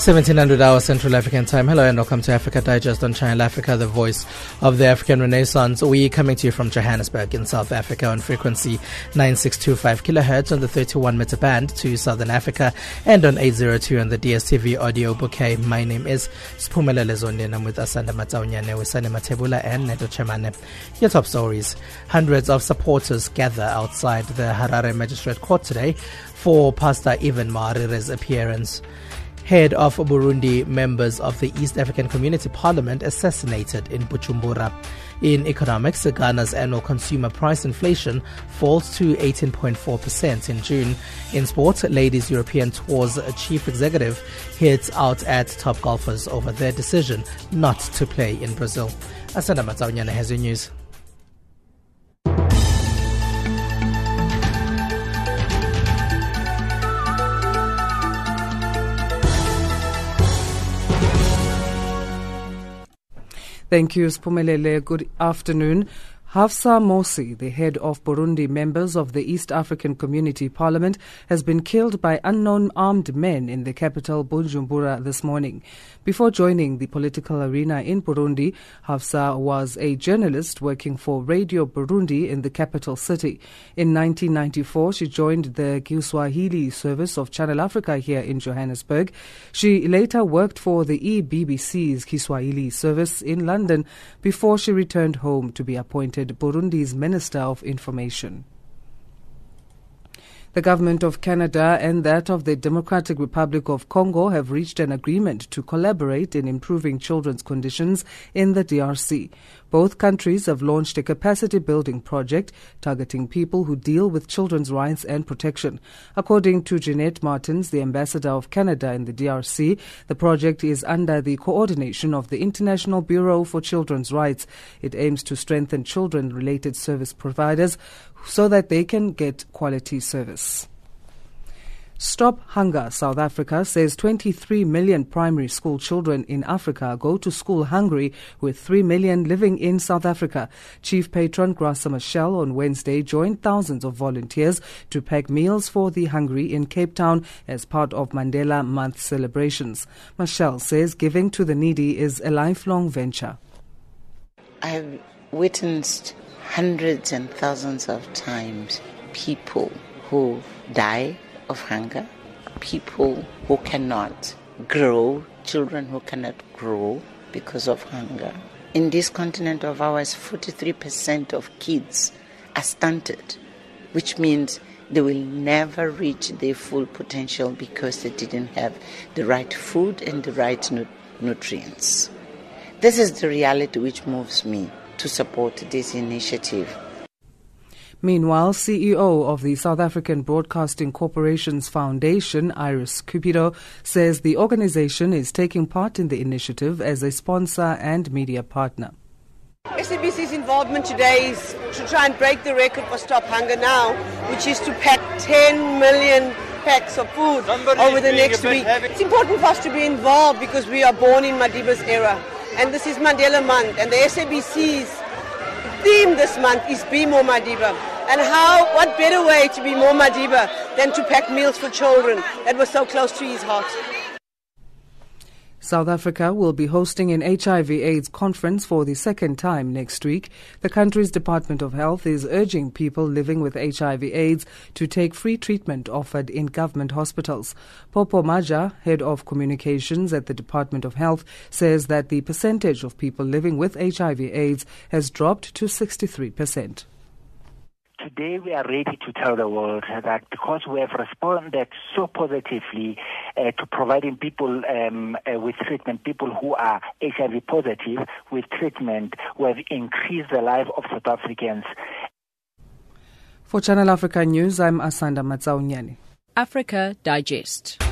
1700 hours Central African time. Hello and welcome to Africa Digest on Channel Africa, the voice of the African Renaissance. We coming to you from Johannesburg in South Africa on frequency 9625 kilohertz on the 31 meter band to Southern Africa and on 802 on the DSTV audio bouquet. My name is Spumelele Zondi I'm with Asanda Mataunyane, Wisane Matebula and Neto Chemane. Your top stories. Hundreds of supporters gather outside the Harare Magistrate Court today for Pastor Evan Mawarire's appearance head of Burundi members of the East African Community Parliament assassinated in Bujumbura. In economics, Ghana's annual consumer price inflation falls to 18.4% in June. In sport, ladies European Tour's chief executive hits out at top golfers over their decision not to play in Brazil. Asanda Mataunyana has your news. Thank you, Spumelele. Good afternoon. Hafsa Mosi, the head of Burundi members of the East African Community Parliament, has been killed by unknown armed men in the capital Bujumbura this morning. Before joining the political arena in Burundi, Hafsa was a journalist working for Radio Burundi in the capital city. In 1994, she joined the Kiswahili service of Channel Africa here in Johannesburg. She later worked for the BBC's Kiswahili service in London before she returned home to be appointed Burundi's Minister of Information. The government of Canada and that of the Democratic Republic of Congo have reached an agreement to collaborate in improving children's conditions in the DRC. Both countries have launched a capacity building project targeting people who deal with children's rights and protection. According to Jeanette Martins, the ambassador of Canada in the DRC, the project is under the coordination of the International Bureau for Children's Rights. It aims to strengthen children related service providers so that they can get quality service. Stop Hunger South Africa says 23 million primary school children in Africa go to school hungry, with 3 million living in South Africa. Chief Patron Graça Machel on Wednesday joined thousands of volunteers to pack meals for the hungry in Cape Town as part of Mandela Month celebrations. Machel says giving to the needy is a lifelong venture. I have witnessed hundreds and thousands of times people who die of hunger, people who cannot grow, children who cannot grow because of hunger. In this continent of ours, 43% of kids are stunted, which means they will never reach their full potential because they didn't have the right food and the right nu- nutrients. This is the reality which moves me to support this initiative. Meanwhile, CEO of the South African Broadcasting Corporation's foundation, Iris Cupido, says the organization is taking part in the initiative as a sponsor and media partner. SABC's involvement today is to try and break the record for Stop Hunger Now, which is to pack 10 million packs of food Somebody over the next week. Heavy. It's important for us to be involved because we are born in Madiba's era. And this is Mandela Month, and the SABC's theme this month is Be More Madiba. And how, what better way to be more Madiba than to pack meals for children that was so close to his heart. South Africa will be hosting an HIV AIDS conference for the second time next week. The country's Department of Health is urging people living with HIV AIDS to take free treatment offered in government hospitals. Popo Maja, head of communications at the Department of Health, says that the percentage of people living with HIV AIDS has dropped to 63%. Today we are ready to tell the world that because we have responded so positively uh, to providing people um, uh, with treatment, people who are HIV positive with treatment, we have increased the life of South Africans. For Channel Africa News, I'm Asanda Matsaunyani. Africa Digest.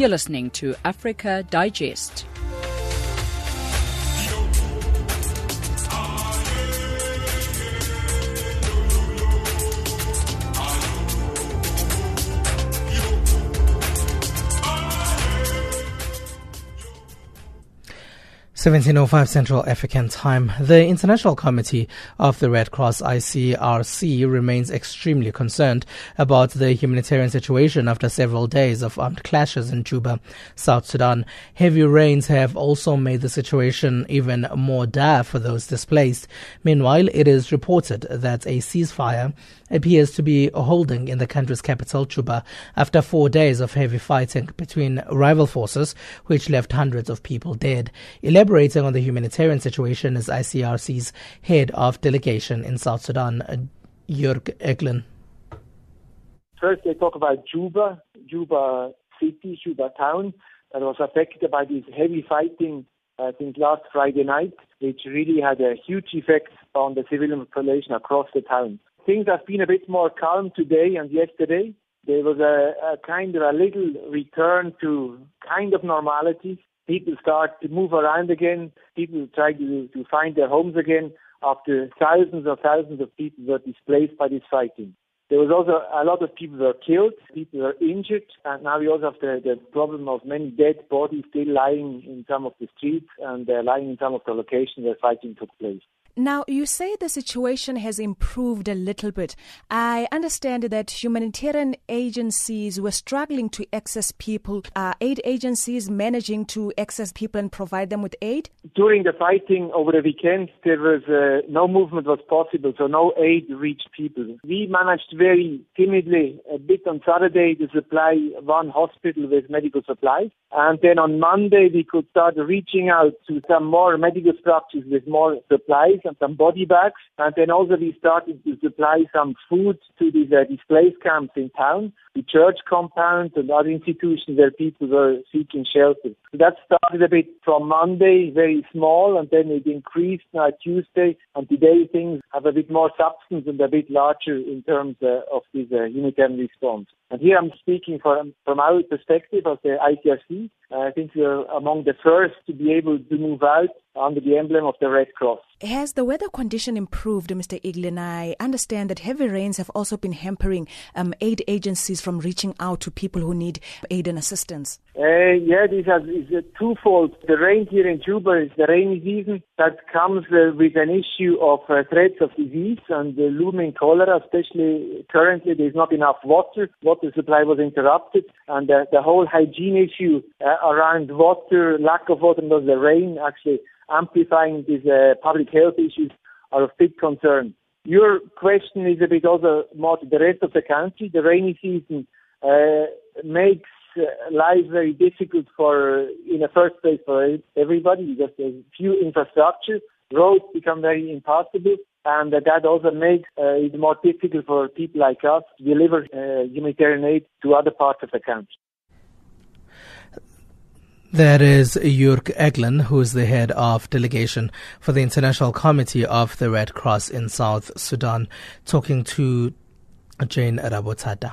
You're listening to Africa Digest. 1705 Central African Time. The International Committee of the Red Cross ICRC remains extremely concerned about the humanitarian situation after several days of armed clashes in Juba, South Sudan. Heavy rains have also made the situation even more dire for those displaced. Meanwhile, it is reported that a ceasefire appears to be holding in the country's capital, Juba, after four days of heavy fighting between rival forces, which left hundreds of people dead. Elaborating on the humanitarian situation is ICRC's head of delegation in South Sudan, Jörg Eglin. First, they talk about Juba, Juba city, Juba town, that was affected by this heavy fighting, I think, last Friday night, which really had a huge effect on the civilian population across the town. Things have been a bit more calm today and yesterday. There was a, a kind of a little return to kind of normality. People start to move around again. People try to, to find their homes again after thousands and thousands of people were displaced by this fighting. There was also a lot of people were killed, people were injured, and now we also have the, the problem of many dead bodies still lying in some of the streets and uh, lying in some of the locations where fighting took place. Now, you say the situation has improved a little bit. I understand that humanitarian agencies were struggling to access people. Are aid agencies managing to access people and provide them with aid? During the fighting over the weekend, there was uh, no movement was possible, so no aid reached people. We managed very timidly, a bit on Saturday, to supply one hospital with medical supplies. And then on Monday, we could start reaching out to some more medical structures with more supplies and some body bags. And then also we started to supply some food to these uh, displaced camps in town, the church compounds and other institutions where people were seeking shelter. So that started a bit from Monday, very small, and then it increased now Tuesday. And today things have a bit more substance and a bit larger in terms uh, of this uh, humanitarian response. And here I'm speaking from, from our perspective as the ICRC. Uh, I think we're among the first to be able to move out under the emblem of the Red Cross. Has the weather condition improved, Mr. Eglin? I understand that heavy rains have also been hampering um, aid agencies from reaching out to people who need aid and assistance. Uh, yeah, this is a twofold. The rain here in Juba is the rainy season that comes uh, with an issue of uh, threats of disease and uh, looming cholera, especially currently there's not enough water. Water supply was interrupted and the whole hygiene issue uh, around water, lack of water, and the rain actually amplifying these uh, public health issues are of big concern. Your question is a bit also more to the rest of the country. The rainy season uh, makes uh, life very difficult for, in the first place, for everybody because there's few infrastructure. Roads become very impassable, and that also makes uh, it more difficult for people like us to deliver uh, humanitarian aid to other parts of the country. That is Jörg Eglin, who is the head of delegation for the International Committee of the Red Cross in South Sudan, talking to Jane Rabotata.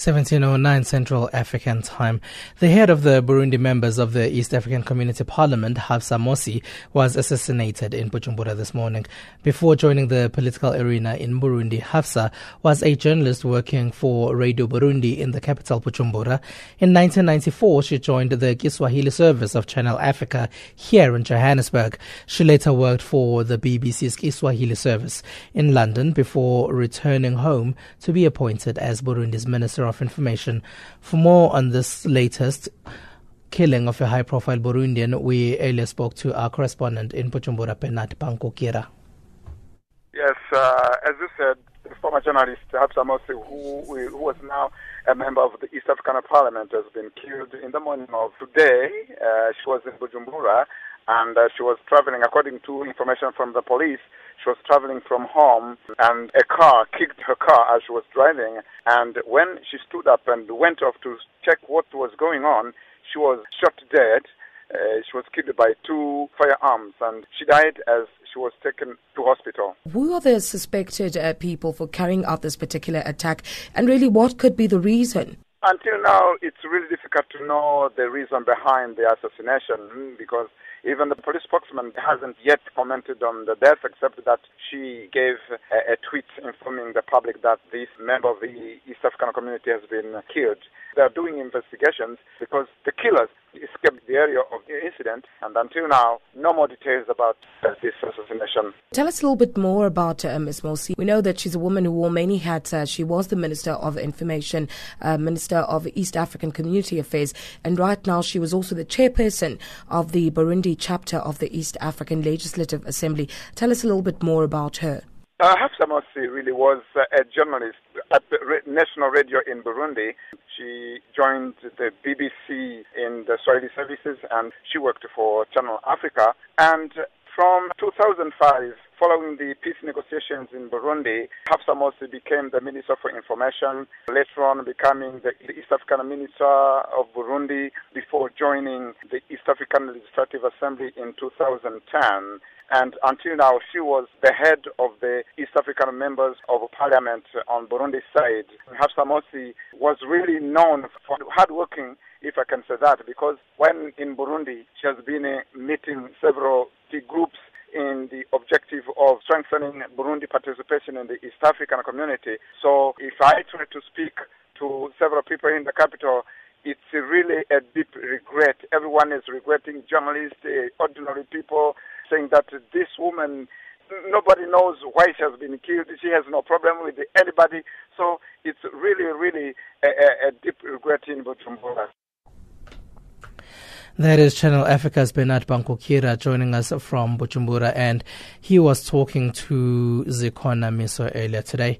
1709 Central African Time. The head of the Burundi members of the East African Community Parliament, Hafsa Mosi, was assassinated in Bujumbura this morning. Before joining the political arena in Burundi, Hafsa was a journalist working for Radio Burundi in the capital Bujumbura. In 1994, she joined the Kiswahili service of Channel Africa here in Johannesburg. She later worked for the BBC's Kiswahili service in London before returning home to be appointed as Burundi's Minister of Information. For more on this latest killing of a high profile Burundian, we earlier spoke to our correspondent in Bujumbura, Bernard Bankokira. Yes, uh, as you said, the former journalist Hafsa Mosi, who, who was now a member of the East African Parliament, has been killed in the morning of today. Uh, she was in Bujumbura and uh, she was traveling, according to information from the police, she was traveling from home and a car kicked her car as she was driving. And when she stood up and went off to check what was going on, she was shot dead. Uh, she was killed by two firearms and she died as she was taken to hospital. Who are the suspected uh, people for carrying out this particular attack and really what could be the reason? Until now, it's really difficult to know the reason behind the assassination because even the police spokesman hasn't yet commented on the death, except that she gave a, a tweet informing the public that this member of the East African community has been killed. They are doing investigations because the killers escaped the area of the incident, and until now, no more details about uh, this assassination. Tell us a little bit more about uh, Ms. Mosi. We know that she's a woman who wore many hats. Uh, she was the Minister of Information, uh, Minister of East African Community Affairs, and right now she was also the chairperson of the Burundi chapter of the East African Legislative Assembly. Tell us a little bit more about her. Uh, Hafsa Mosi really was uh, a journalist at the national radio in Burundi. She joined the BBC in the Swahili services and she worked for Channel Africa. And from 2005, following the peace negotiations in Burundi, Hafsa Mosi became the Minister for Information, later on becoming the East African Minister of Burundi before joining the East African Legislative Assembly in 2010 and until now she was the head of the East African members of parliament on Burundi's side. Hafsa Mosi was really known for hardworking, if I can say that, because when in Burundi she has been uh, meeting several key groups in the objective of strengthening Burundi participation in the East African community. So if I try to speak to several people in the capital, it's really a deep regret. Everyone is regretting journalists, uh, ordinary people, saying that this woman, nobody knows why she has been killed. She has no problem with anybody. So it's really, really a, a, a deep regret in Bujumbura. That is Channel Africa's Bernard Bankokira joining us from Bujumbura, and he was talking to Zikona Miso earlier today.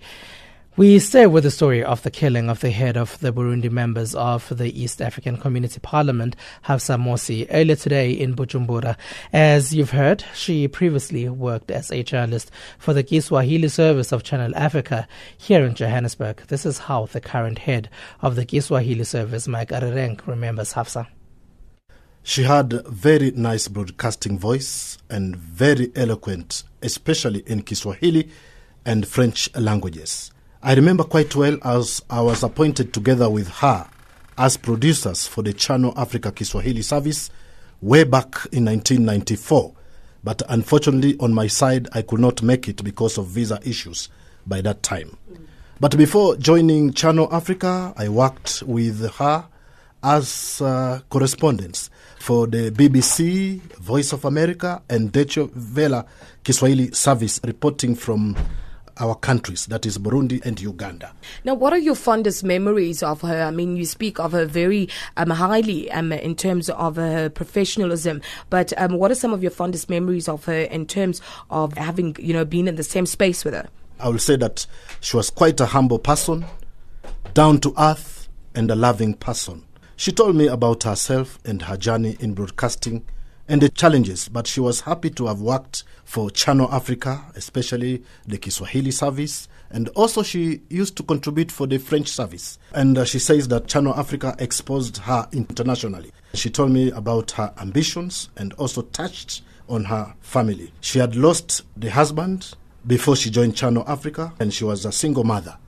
We stay with the story of the killing of the head of the Burundi members of the East African Community Parliament, Hafsa Mosi, earlier today in Bujumbura. As you've heard, she previously worked as a journalist for the Kiswahili service of Channel Africa here in Johannesburg. This is how the current head of the Kiswahili service, Mike Arereng, remembers Hafsa. She had very nice broadcasting voice and very eloquent, especially in Kiswahili and French languages. I remember quite well as I was appointed together with her as producers for the Channel Africa Kiswahili service way back in 1994. But unfortunately, on my side, I could not make it because of visa issues by that time. But before joining Channel Africa, I worked with her as uh, correspondents for the BBC, Voice of America, and Deutsche Welle Kiswahili service, reporting from our countries, that is Burundi and Uganda. Now, what are your fondest memories of her? I mean, you speak of her very um, highly um, in terms of her professionalism, but um, what are some of your fondest memories of her in terms of having, you know, been in the same space with her? I will say that she was quite a humble person, down to earth, and a loving person. She told me about herself and her journey in broadcasting and the challenges, but she was happy to have worked for Channel Africa, especially the Kiswahili service. And also, she used to contribute for the French service. And uh, she says that Channel Africa exposed her internationally. She told me about her ambitions and also touched on her family. She had lost the husband before she joined Channel Africa, and she was a single mother.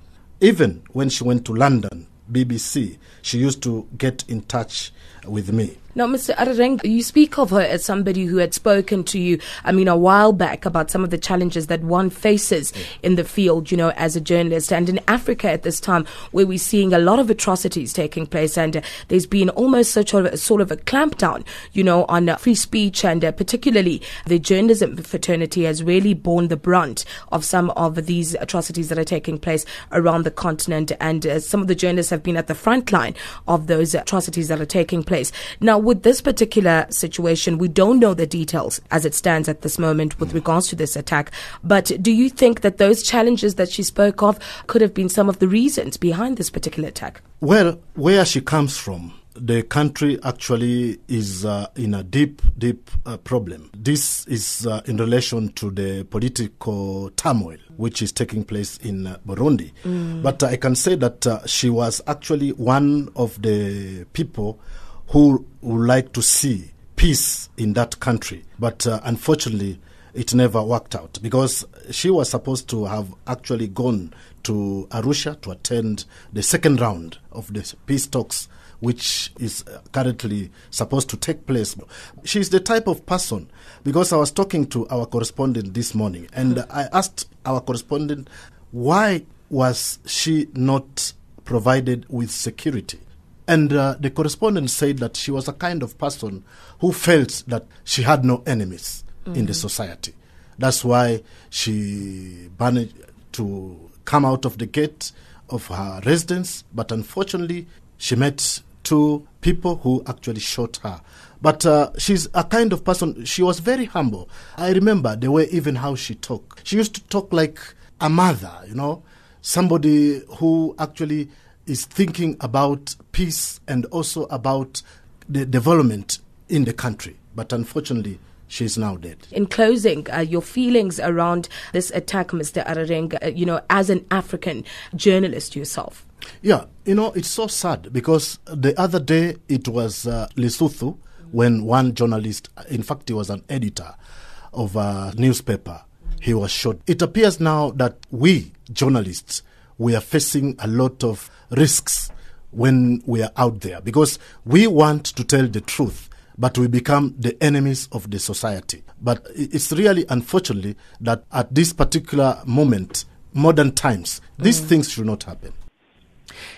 Even when she went to London BBC, she used to get in touch with me. Now, Mr. Arareng, you speak of her as somebody who had spoken to you, I mean, a while back about some of the challenges that one faces in the field, you know, as a journalist. And in Africa at this time, where we're seeing a lot of atrocities taking place, and uh, there's been almost such a sort of a clampdown, you know, on uh, free speech, and uh, particularly the journalism fraternity has really borne the brunt of some of these atrocities that are taking place around the continent. And uh, some of the journalists have been at the front line of those atrocities that are taking place. Now, with this particular situation, we don't know the details as it stands at this moment with regards to this attack. But do you think that those challenges that she spoke of could have been some of the reasons behind this particular attack? Well, where she comes from, the country actually is uh, in a deep, deep uh, problem. This is uh, in relation to the political turmoil which is taking place in uh, Burundi. Mm. But I can say that uh, she was actually one of the people who would like to see peace in that country. But uh, unfortunately, it never worked out because she was supposed to have actually gone to Arusha to attend the second round of the peace talks, which is uh, currently supposed to take place. She's the type of person because I was talking to our correspondent this morning and mm. I asked our correspondent why was she not provided with security? And uh, the correspondent said that she was a kind of person who felt that she had no enemies mm-hmm. in the mm-hmm. society. That's why she managed to come out of the gate of her residence, but unfortunately, she met two people who actually shot her. But uh, she's a kind of person, she was very humble. I remember the way even how she talked. She used to talk like a mother, you know, somebody who actually is thinking about peace and also about the development in the country. But unfortunately, she's now dead. In closing, uh, your feelings around this attack, Mr. Arareng, uh, you know, as an African journalist yourself. Yeah, you know, it's so sad because the other day it was uh, Lesotho when one journalist, in fact, he was an editor of a newspaper, he was shot. It appears now that we journalists we are facing a lot of risks when we are out there because we want to tell the truth but we become the enemies of the society. But it's really unfortunately that at this particular moment, modern times, these mm. things should not happen.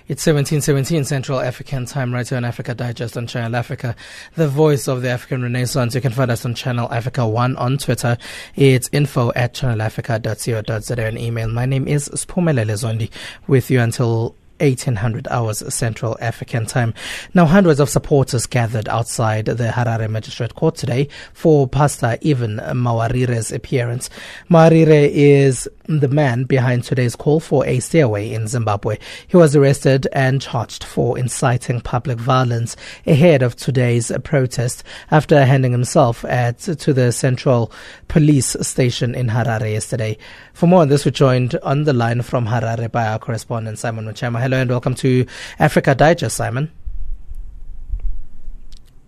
It's 1717 Central African Time, right here on Africa Digest on Channel Africa, the voice of the African Renaissance. You can find us on Channel Africa 1 on Twitter. It's info at channelafrica.co.za and email. My name is Spumelele Zondi with you until 1800 hours Central African Time. Now, hundreds of supporters gathered outside the Harare Magistrate Court today for Pastor Evan Mawarire's appearance. Mawarire is the man behind today's call for a stay in Zimbabwe. He was arrested and charged for inciting public violence ahead of today's protest after handing himself at, to the Central Police Station in Harare yesterday. For more on this, we're joined on the line from Harare by our correspondent Simon Muchemwa. Hello and welcome to Africa Digest, Simon.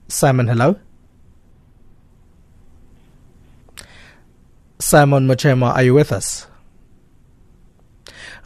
Simon, hello. Simon Muchemwa, are you with us?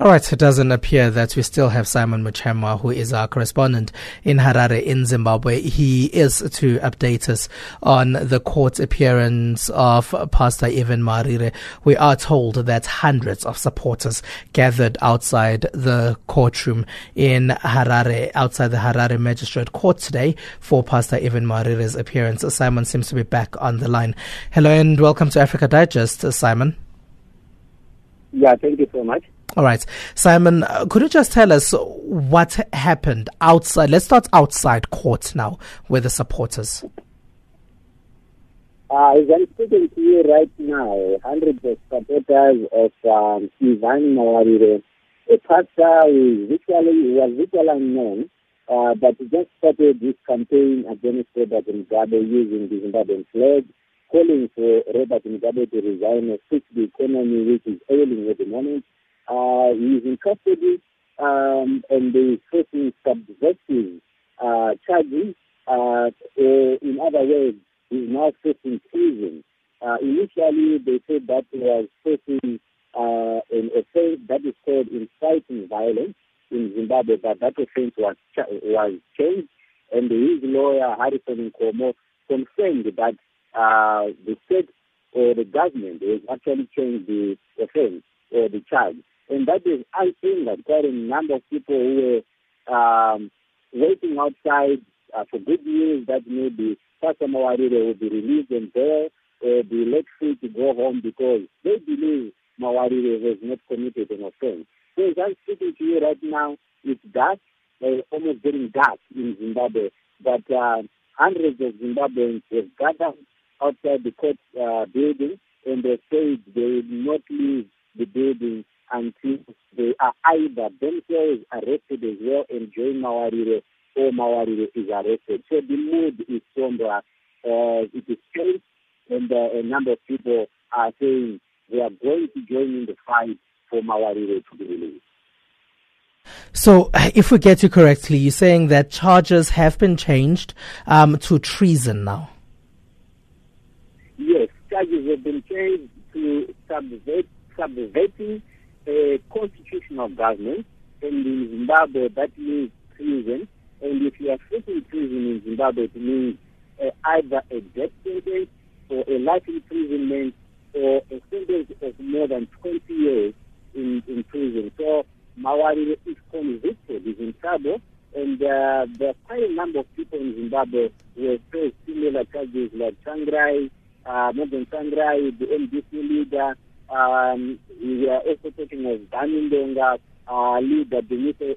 All right, it doesn't appear that we still have Simon Muchemwa, who is our correspondent in Harare in Zimbabwe. He is to update us on the court appearance of Pastor Evan Mawarire. We are told that hundreds of supporters gathered outside the courtroom in Harare, outside the Harare Magistrate Court today for Pastor Evan Mawarire's appearance. Simon seems to be back on the line. Hello and welcome to Africa Digest, Simon. Yeah, thank you so much. All right. Simon, uh, could you just tell us what happened outside? Let's start outside court now with the supporters. Uh, as I'm speaking to you right now, hundreds of supporters of um, Evan Mawarire, a pastor who was virtually unknown, uh, but he just started his campaign against Robert Mugabe using the Zimbabwean flag, calling for Robert Mugabe to resign and fix the economy, which is ailing at the moment uh, he is in custody um, and they facing subversive uh, charges. Uh, in other words, he is now facing treason. Uh, initially, they said that he was facing uh, an offense that is called inciting violence in Zimbabwe. Zimbabwe, but that offense was was changed, and his lawyer Harrison Nkomo confirmed that uh, the state or the government has actually changed the offense or the charge, and that is angered quite a number of people who were um, waiting outside uh, for good news that maybe Pastor Mawarire will be released and bail or be let free to go home because they believe Mawarire has not committed an offense. So as I'm speaking to you right now, it's dark, uh, almost getting dark in Zimbabwe, but uh, hundreds of Zimbabweans have gathered outside the court uh, building and they said they will not leave the building until they are either themselves arrested as well and join Mawarire or Mawarire is arrested. So the mood is somber. Uh, it is changed and uh, a number of people are saying they are going to join in the fight for Mawarire to be released. So, if we get you correctly, you're saying that charges have been changed um, to treason now. Yes, charges have been changed to subvert, subverting a constitutional government, and in Zimbabwe that means prison. And if you are facing prison in Zimbabwe, it means uh, either a death sentence or a life imprisonment or a sentence of more than 20 years in, in prison. So Mawarire is convicted, is in trouble, and uh, there are quite a number of people in Zimbabwe who have faced similar charges like Tsvangirai, uh, Morgan Tsvangirai, the MDC leader. Um, we are also talking of ZANU uh, leader Benito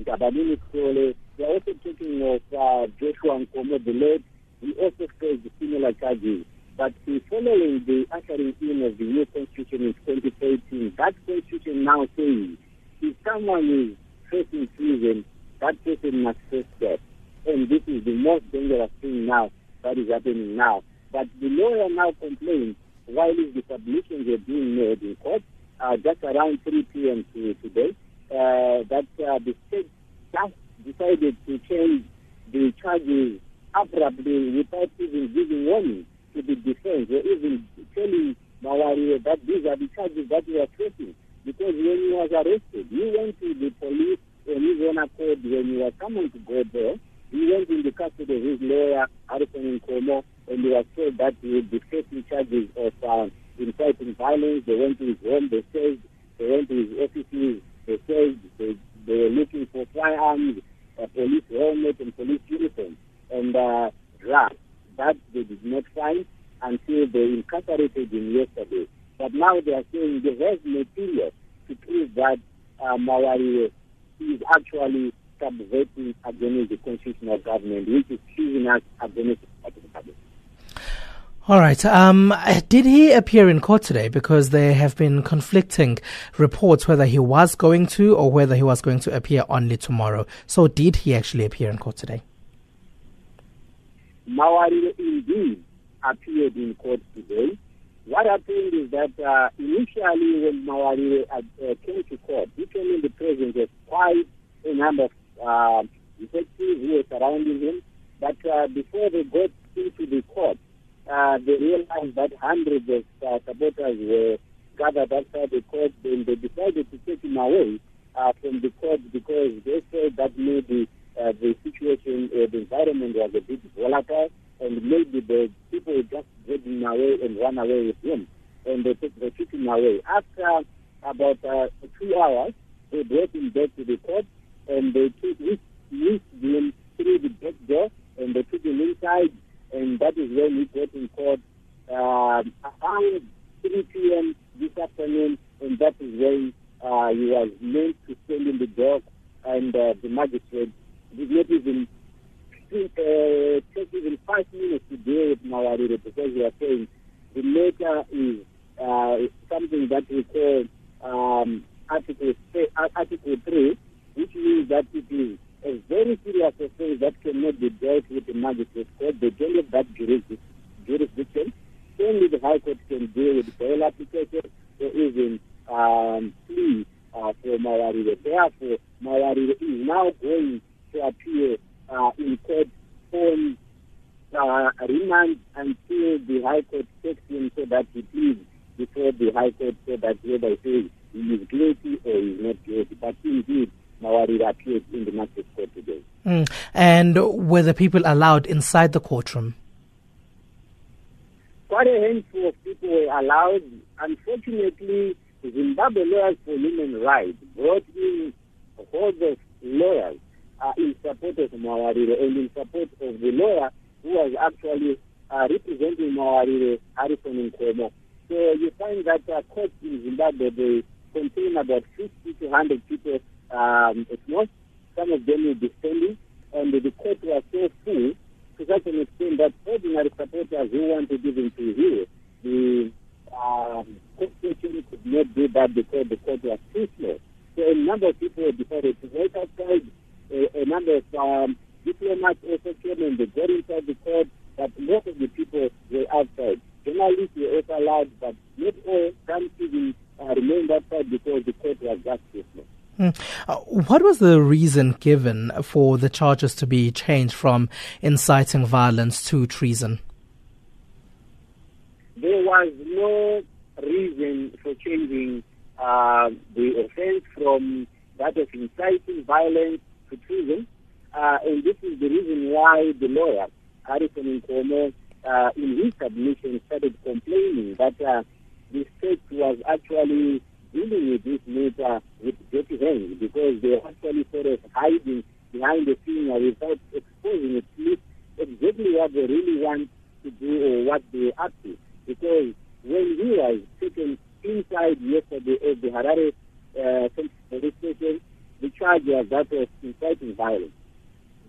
Gabanini Kole. We are also talking of uh, Joshua Nkomo, the late. He also faced similar charges. But following the ushering in of the new constitution in 2013, that constitution now says if someone is facing treason, that person must face death. And this is the most dangerous thing now that is happening now. But the lawyer now complains while the submissions are being made in court, uh, just around 3 p.m. Today, uh, that uh, the state just decided to change the charges abruptly without even giving warning to the defense or even telling Mawari that these are the charges that we are facing. Because when he was arrested, he went to the police on his own accord when he was summoned to go there. He went in the custody of his lawyer, Harrison Nkomo, and he was told that he would be facing charges of uh, inciting violence. They went to his home, they said, they went to his offices, they said they, they were looking for firearms, a police helmet, and police uniform. And uh, that they did not find until they incarcerated him yesterday. But now they are saying they have material to prove that uh, Mawari is actually subverting against the constitutional government, which is choosing us against the public. All right. Um, did he appear in court today? Because there have been conflicting reports whether he was going to or whether he was going to appear only tomorrow. So, did he actually appear in court today? Mawari indeed appeared in court today. What happened is that uh, initially when Mawari uh, uh, came to court, he came in the presence of quite a number of uh, detectives who were surrounding him. But uh, before they got into the court, uh, they realized that hundreds of uh, supporters were gathered outside the court and they decided to take him away uh, from the court because they said that maybe uh, the situation, uh, the environment was a bit volatile, and maybe the people just just him away and run away with him, and they took, they took him away. After about uh, two hours, they brought him back to the court, and they took whisked him through the back door, and they took him inside, and that is when he got in court um, around 3 p.m. this afternoon, and that is when uh, he was meant to stand in the dock, and uh, the magistrate did not even uh, take even five minutes to deal with Mawarire because we are saying the matter is uh, something that we call um, Article, Article 3, which means that it is a very serious offense that cannot be dealt with the magistrate court. They don't have that jurisdiction. Only the High Court can deal with bail application or even um, plea uh, for Mawarire. Therefore, Mawarire is now going to appear uh, in court on uh, remand until the High Court takes him so that he pleads before the High Court so that whether he is he is guilty or he is not guilty. But indeed, Mawarira And were the people allowed inside the courtroom? Quite a handful of people were allowed. Unfortunately, Zimbabwe Lawyers for Human Rights brought in a host of lawyers uh, in support of Mawarire and in support of the lawyer who was actually uh, representing Mawarire, Harrison Nkomo. So you find that uh, courts in Zimbabwe, they contain about 50 to 100 people um, at most. Some of them will be standing. And the court was so full to such an extent that ordinary supporters who wanted even to hear the um, court session could not do that because the court was too small. So a number of people decided to wait outside. A, a number of um, diplomats also came and they got inside the court, but most of the people were outside. Journalists were also allowed, but not all. Some even uh, remained outside because the court was just too small. Mm. Uh, what was the reason given for the charges to be changed from inciting violence to treason? There was no reason for changing uh, the offense from that of inciting violence to treason. Uh, and this is the reason why the lawyer, Harrison Nkomo, uh, in his submission started complaining that uh, the state was actually dealing with this matter with dirty hands because they actually sort of hiding behind the scene without exposing at least exactly what they really want to do or what they're up to. Because when he was taken inside yesterday at the Harare uh, station, the charge was that of inciting violence.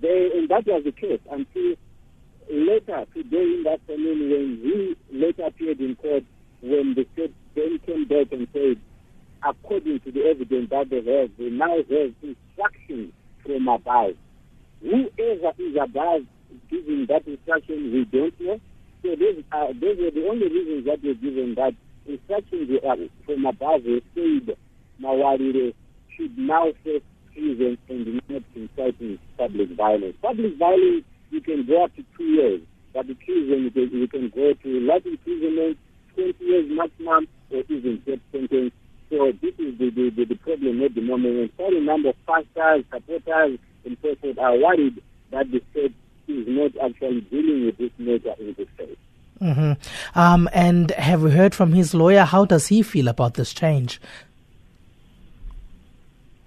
They, and that was the case until later today in the afternoon when he later appeared in court when the state then came back and said, according to the evidence that they have, they now have instructions from above. Whoever is above giving that instruction, we don't know. So those, uh, those are the only reasons that were given that instructions from above were said Mawarire should now face prison and not inciting public violence. Public violence, you can go up to two years, but the treason, you can, you can go to life imprisonment, 20 years maximum, or even death sentence. So this is the, the, the, problem at the moment. And quite a number of pastors, supporters, and so forth are worried that the state is not actually dealing with this matter in the state. Mm-hmm. Um, and have we heard from his lawyer? How does he feel about this change?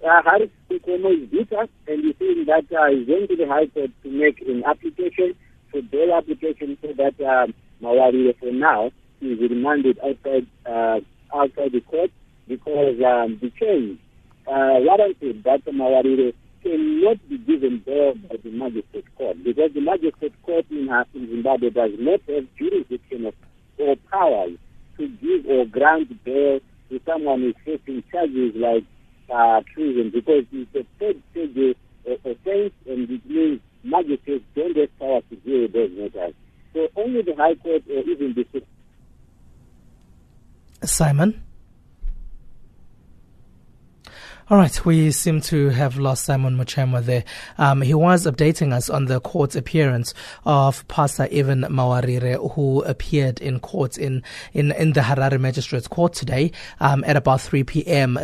Uh, Harris Nkomo is bitter, and he's saying that uh, he's going to the High Court to make an application for bail application so that um, Mawari, for now, is remanded outside uh, outside the court because um, the change uh, warranted that Mawarire cannot be given bail by the magistrate court because the magistrate court in, uh, in Zimbabwe does not have jurisdiction or powers to give or grant bail to someone who is facing charges like uh, treason because it's a third stage uh, offense and it means magistrates don't have power to deal with those matters. So only the High Court or even the Simon? All right, we seem to have lost Simon Muchemwa there. Um, he was updating us on the court appearance of Pastor Evan Mawarire, who appeared in court in, in, in the Harare Magistrates Court today um, at about 3 p.m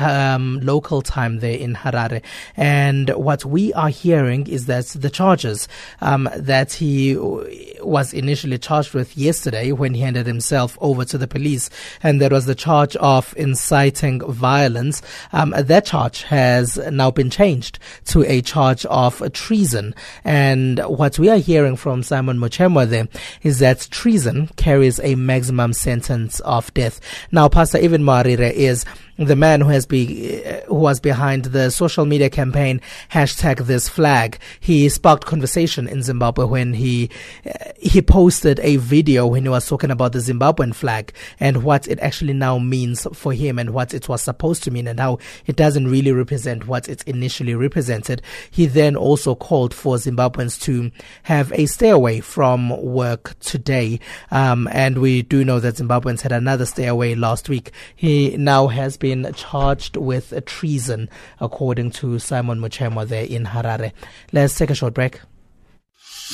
um, local time there in Harare. And what we are hearing is that the charges um, that he was initially charged with yesterday when he handed himself over to the police, and that was the charge of inciting violence, um, that charge has now been changed to a charge of treason. And what we are hearing from Simon Muchemwa there is that treason carries a maximum sentence of death. Now, Pastor Evan Mawarire is the man who has be who was behind the social media campaign hashtag this flag. He sparked conversation in Zimbabwe when he uh, he posted a video when he was talking about the Zimbabwean flag and what it actually now means for him and what it was supposed to mean and how it doesn't really represent what it initially represented. He then also called for Zimbabweans to have a stay away from work today. Um, and we do know that Zimbabweans had another stay away last week. He now has been charged with treason, according to Simon Muchemwa there in Harare. Let's take a short break.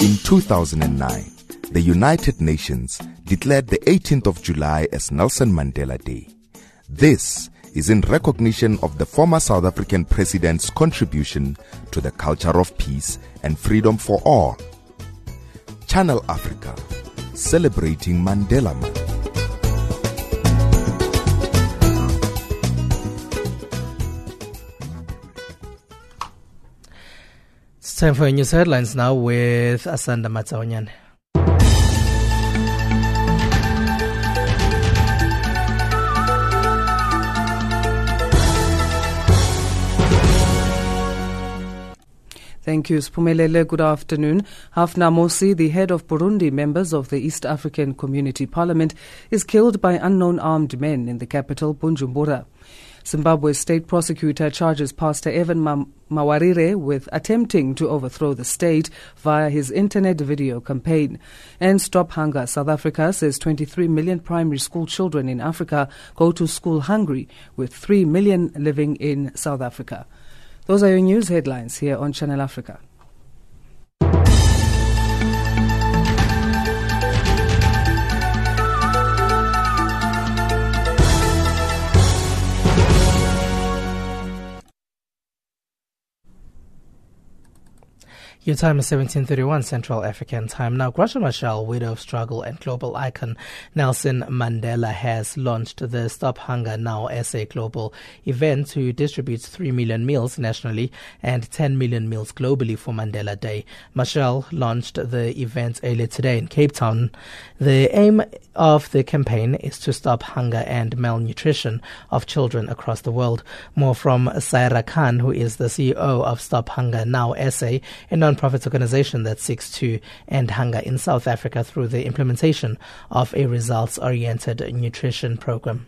In 2009, the United Nations declared the 18th of July as Nelson Mandela Day. This is in recognition of the former South African president's contribution to the culture of peace and freedom for all. Channel Africa, celebrating Mandela Month. It's time for news headlines now with Asanda Matsaonyan. Thank you, Spumelele. Good afternoon. Hafsa Mosi, the head of Burundi members of the East African Community Parliament, is killed by unknown armed men in the capital, Bujumbura. Zimbabwe's state prosecutor charges Pastor Evan Ma- Mawarire with attempting to overthrow the state via his internet video campaign. And Stop Hunger South Africa says 23 million primary school children in Africa go to school hungry, with 3 million living in South Africa. Those are your news headlines here on Channel Africa. Your time is 1731 Central African Time. Now, Graça Machel, widow of struggle and global icon Nelson Mandela, has launched the Stop Hunger Now SA Global event to distribute 3 million meals nationally and 10 million meals globally for Mandela Day. Machel launched the event earlier today in Cape Town. The aim of the campaign is to stop hunger and malnutrition of children across the world. More from Saira Khan, who is the CEO of Stop Hunger Now SA, a non-profit organization that seeks to end hunger in South Africa through the implementation of a results-oriented nutrition program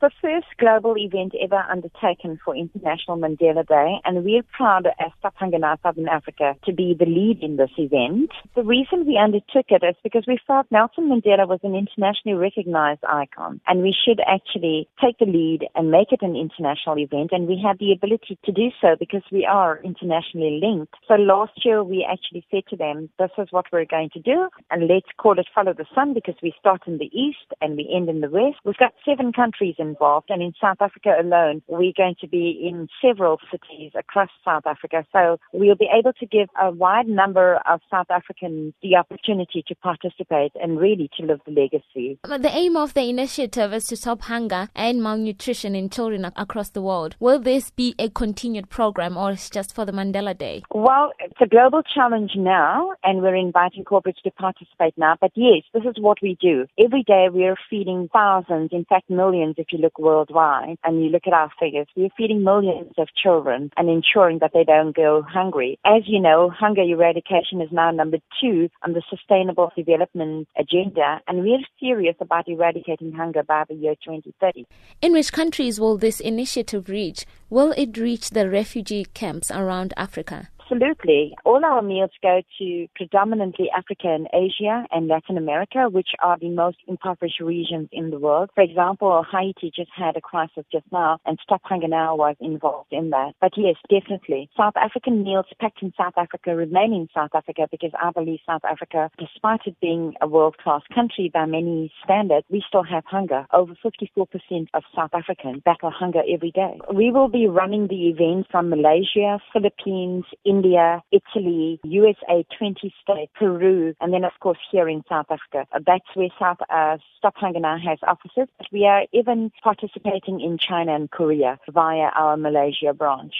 the first global event ever undertaken for International Mandela Day, and we're proud as Now Southern Africa to be the lead in this event. The reason we undertook it is because we felt Nelson Mandela was an internationally recognized icon, and we should actually take the lead and make it an international event, and we have the ability to do so because we are internationally linked. So last year we actually said to them, this is what we're going to do, and let's call it Follow the Sun because we start in the east and we end in the west. We've got seven countries involved. And in South Africa alone, we're going to be in several cities across South Africa. So we'll be able to give a wide number of South Africans the opportunity to participate and really to live the legacy. The aim of the initiative is to stop hunger and malnutrition in children across the world. Will this be a continued program or is just for the Mandela Day? Well, it's a global challenge now and we're inviting corporates to participate now. But yes, this is what we do. Every day we're feeding thousands, in fact millions if you look worldwide and you look at our figures, we're feeding millions of children and ensuring that they don't go hungry. As you know, hunger eradication is now number two on the Sustainable Development Agenda, and we're serious about eradicating hunger by the year 2030. In which countries will this initiative reach? Will it reach the refugee camps around Africa? Absolutely. All our meals go to predominantly Africa and Asia and Latin America, which are the most impoverished regions in the world. For example, Haiti just had a crisis just now, and Stop Hunger Now was involved in that. But yes, definitely. South African meals packed in South Africa remain in South Africa because I believe South Africa, despite it being a world-class country by many standards, we still have hunger. Over 54% of South Africans battle hunger every day. We will be running the event from Malaysia, Philippines, India, Italy, USA, 20 states, Peru, and then of course here in South Africa. Uh, that's where South uh, has offices, but we are even participating in China and Korea via our Malaysia branch.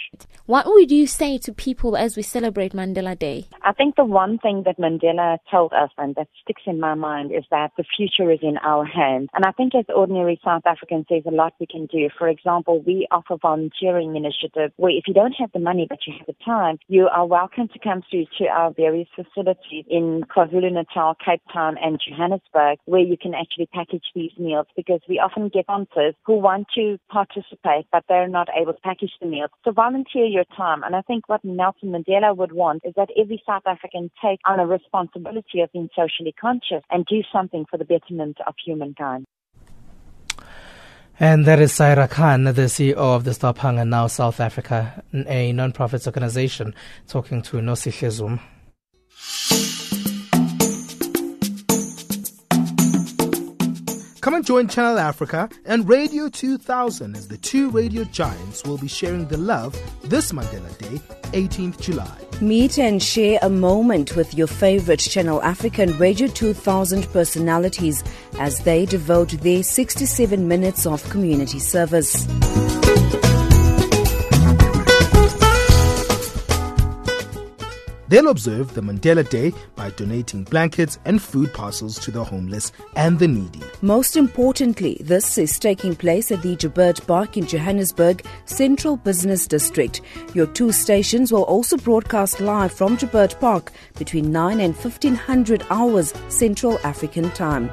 What would you say to people as we celebrate Mandela Day? I think the one thing that Mandela told us and that sticks in my mind is that the future is in our hands. And I think as ordinary South Africans, there's a lot we can do. For example, we offer volunteering initiative where if you don't have the money but you have the time, you are welcome to come through to our various facilities in KwaZulu-Natal, Cape Town and Johannesburg where you can actually package these meals because we often get sponsors who want to participate but they're not able to package the meals. So volunteer your time and I think what Nelson Mandela would want is that every South African take on a responsibility of being socially conscious and do something for the betterment of humankind. And that is Saira Khan, the CEO of the Stop Hunger Now South Africa, a non-profit organization, talking to Nosihle Zuma. Coming and join Channel Africa and Radio 2000 as the two radio giants will be sharing the love this Mandela Day, 18th July. Meet and share a moment with your favorite Channel Africa and Radio 2000 personalities as they devote their 67 minutes of community service. They'll observe the Mandela Day by donating blankets and food parcels to the homeless and the needy. Most importantly, this is taking place at the Joubert Park in Johannesburg, Central Business District. Your two stations will also broadcast live from Joubert Park between 9 and 1500 hours Central African Time.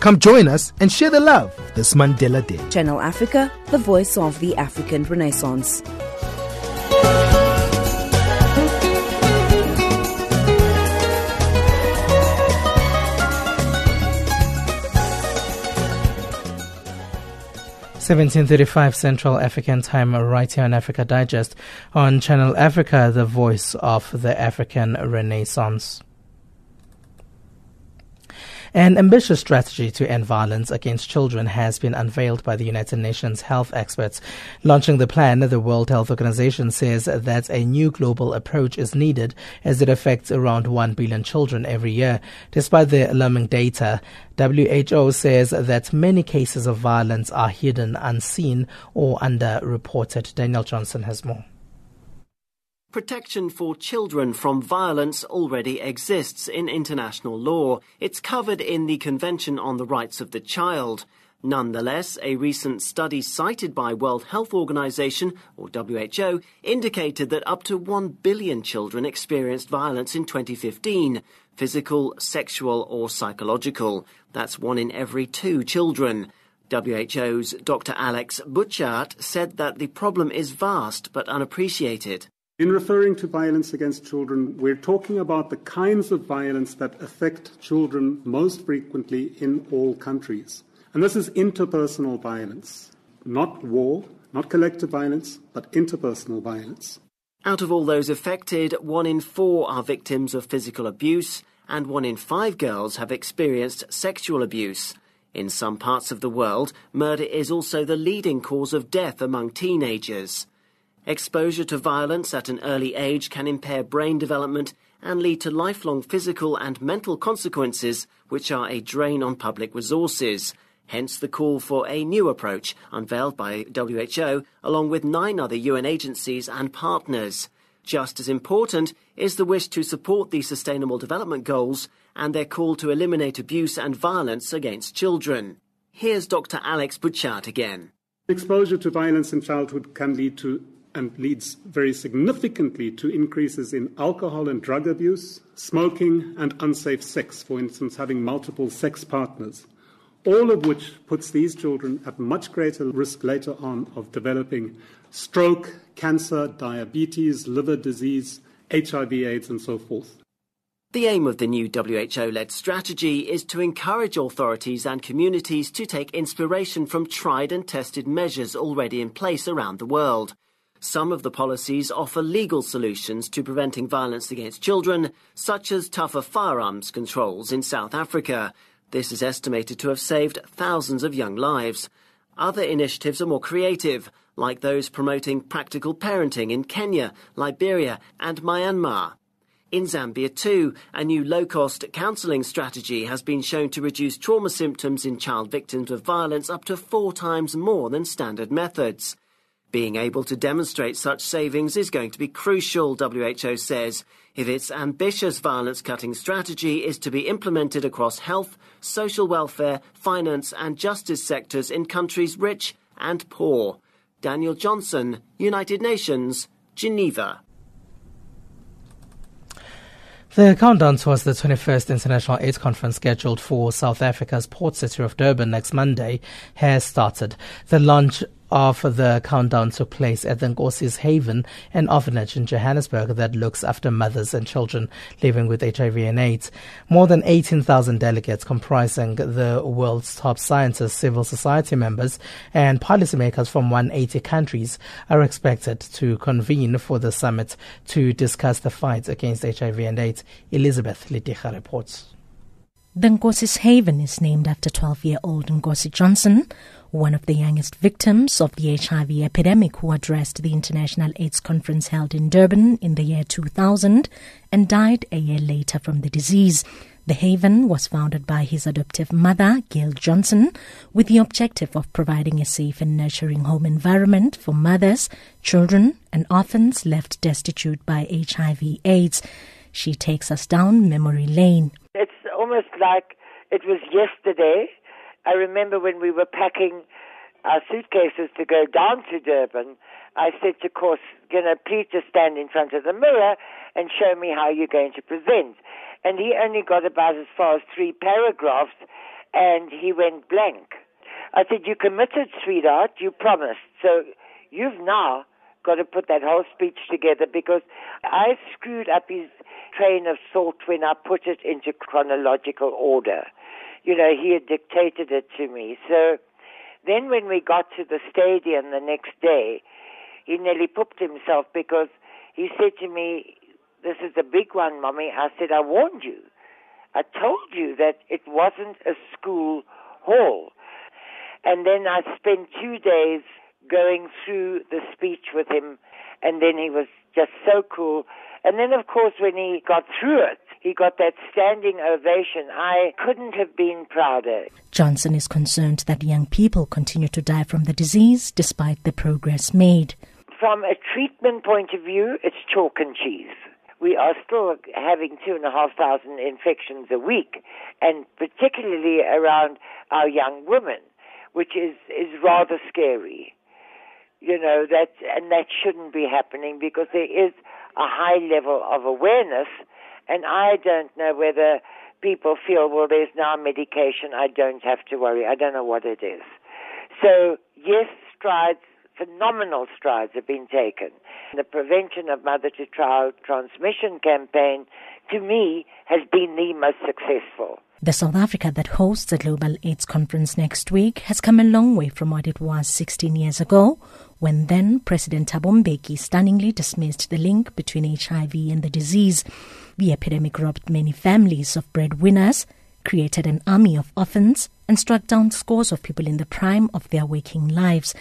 Come join us and share the love this Mandela Day. Channel Africa, the voice of the African Renaissance. Seventeen thirty-five Central African Time, right here on Africa Digest on Channel Africa, the voice of the African Renaissance. An ambitious strategy to end violence against children has been unveiled by the United Nations health experts. Launching the plan, the World Health Organization says that a new global approach is needed as it affects around 1 billion children every year. Despite the alarming data, WHO says that many cases of violence are hidden, unseen, or underreported. Daniel Johnson has more. Protection for children from violence already exists in international law. It's covered in the Convention on the Rights of the Child. Nonetheless, a recent study cited by World Health Organization, or WHO, indicated that up to 1 billion children experienced violence in 2015, physical, sexual, or psychological. That's one in every two children. WHO's Dr. Alex Butchart said that the problem is vast but unappreciated. In referring to violence against children, we're talking about the kinds of violence that affect children most frequently in all countries. And this is interpersonal violence, not war, not collective violence, but interpersonal violence. Out of all those affected, one in four are victims of physical abuse, and one in five girls have experienced sexual abuse. In some parts of the world, murder is also the leading cause of death among teenagers. Exposure to violence at an early age can impair brain development and lead to lifelong physical and mental consequences, which are a drain on public resources. Hence the call for a new approach unveiled by WHO along with nine other UN agencies and partners. Just as important is the wish to support the Sustainable Development Goals and their call to eliminate abuse and violence against children. Here's Dr. Alex Butchart again. Exposure to violence in childhood can lead to and leads very significantly to increases in alcohol and drug abuse, smoking, and unsafe sex, for instance, having multiple sex partners, all of which puts these children at much greater risk later on of developing stroke, cancer, diabetes, liver disease, HIV, AIDS, and so forth. The aim of the new WHO led strategy is to encourage authorities and communities to take inspiration from tried and tested measures already in place around the world. Some of the policies offer legal solutions to preventing violence against children, such as tougher firearms controls in South Africa. This is estimated to have saved thousands of young lives. Other initiatives are more creative, like those promoting practical parenting in Kenya, Liberia, and Myanmar. In Zambia, too, a new low cost counselling strategy has been shown to reduce trauma symptoms in child victims of violence up to four times more than standard methods. Being able to demonstrate such savings is going to be crucial, WHO says, if its ambitious violence cutting strategy is to be implemented across health, social welfare, finance, and justice sectors in countries rich and poor. Daniel Johnson, United Nations, Geneva. The countdown towards the 21st International AIDS Conference scheduled for South Africa's port city of Durban next Monday has started. The launch of the countdown took place at the Nkosi's Haven, an orphanage in Johannesburg that looks after mothers and children living with HIV and AIDS. More than 18,000 delegates comprising the world's top scientists, civil society members, and policymakers from 180 countries are expected to convene for the summit to discuss the fight against HIV and AIDS. Elizabeth Liticha reports. The Nkosi's Haven is named after 12 year old Nkosi Johnson, one of the youngest victims of the HIV epidemic who addressed the International AIDS Conference held in Durban in the year 2000 and died a year later from the disease. The Haven was founded by his adoptive mother, Gail Johnson, with the objective of providing a safe and nurturing home environment for mothers, children, and orphans left destitute by HIV AIDS. She takes us down memory lane. It's almost like it was yesterday. I remember when we were packing our suitcases to go down to Durban, I said to Nkosi, you know, please just stand in front of the mirror and show me how you're going to present. And he only got about as far as three paragraphs and he went blank. I said, You committed, sweetheart, you promised. So you've now got to put that whole speech together because I screwed up his train of thought when I put it into chronological order. You know, he had dictated it to me. So then when we got to the stadium the next day, he nearly pooped himself because he said to me, This is a big one, Mommy. I said, I warned you. I told you that it wasn't a school hall. And then I spent two days going through the speech with him, and then he was just so cool. And then, of course, when he got through it, he got that standing ovation. I couldn't have been prouder. Johnson is concerned that young people continue to die from the disease despite the progress made. From a treatment point of view, it's chalk and cheese. We are still having two and a half thousand infections a week, and particularly around our young women, which is, is rather scary you know that and that shouldn't be happening because there is a high level of awareness and I don't know whether people feel well there's now medication I don't have to worry. I don't know what it is. So yes strides phenomenal strides have been taken. The prevention of mother to child transmission campaign to me has been the most successful. The South Africa that hosts the Global AIDS Conference next week has come a long way from what it was 16 years ago, when then President Thabo Mbeki stunningly dismissed the link between HIV and the disease. The epidemic robbed many families of breadwinners, created an army of orphans, and struck down scores of people in the prime of their waking lives.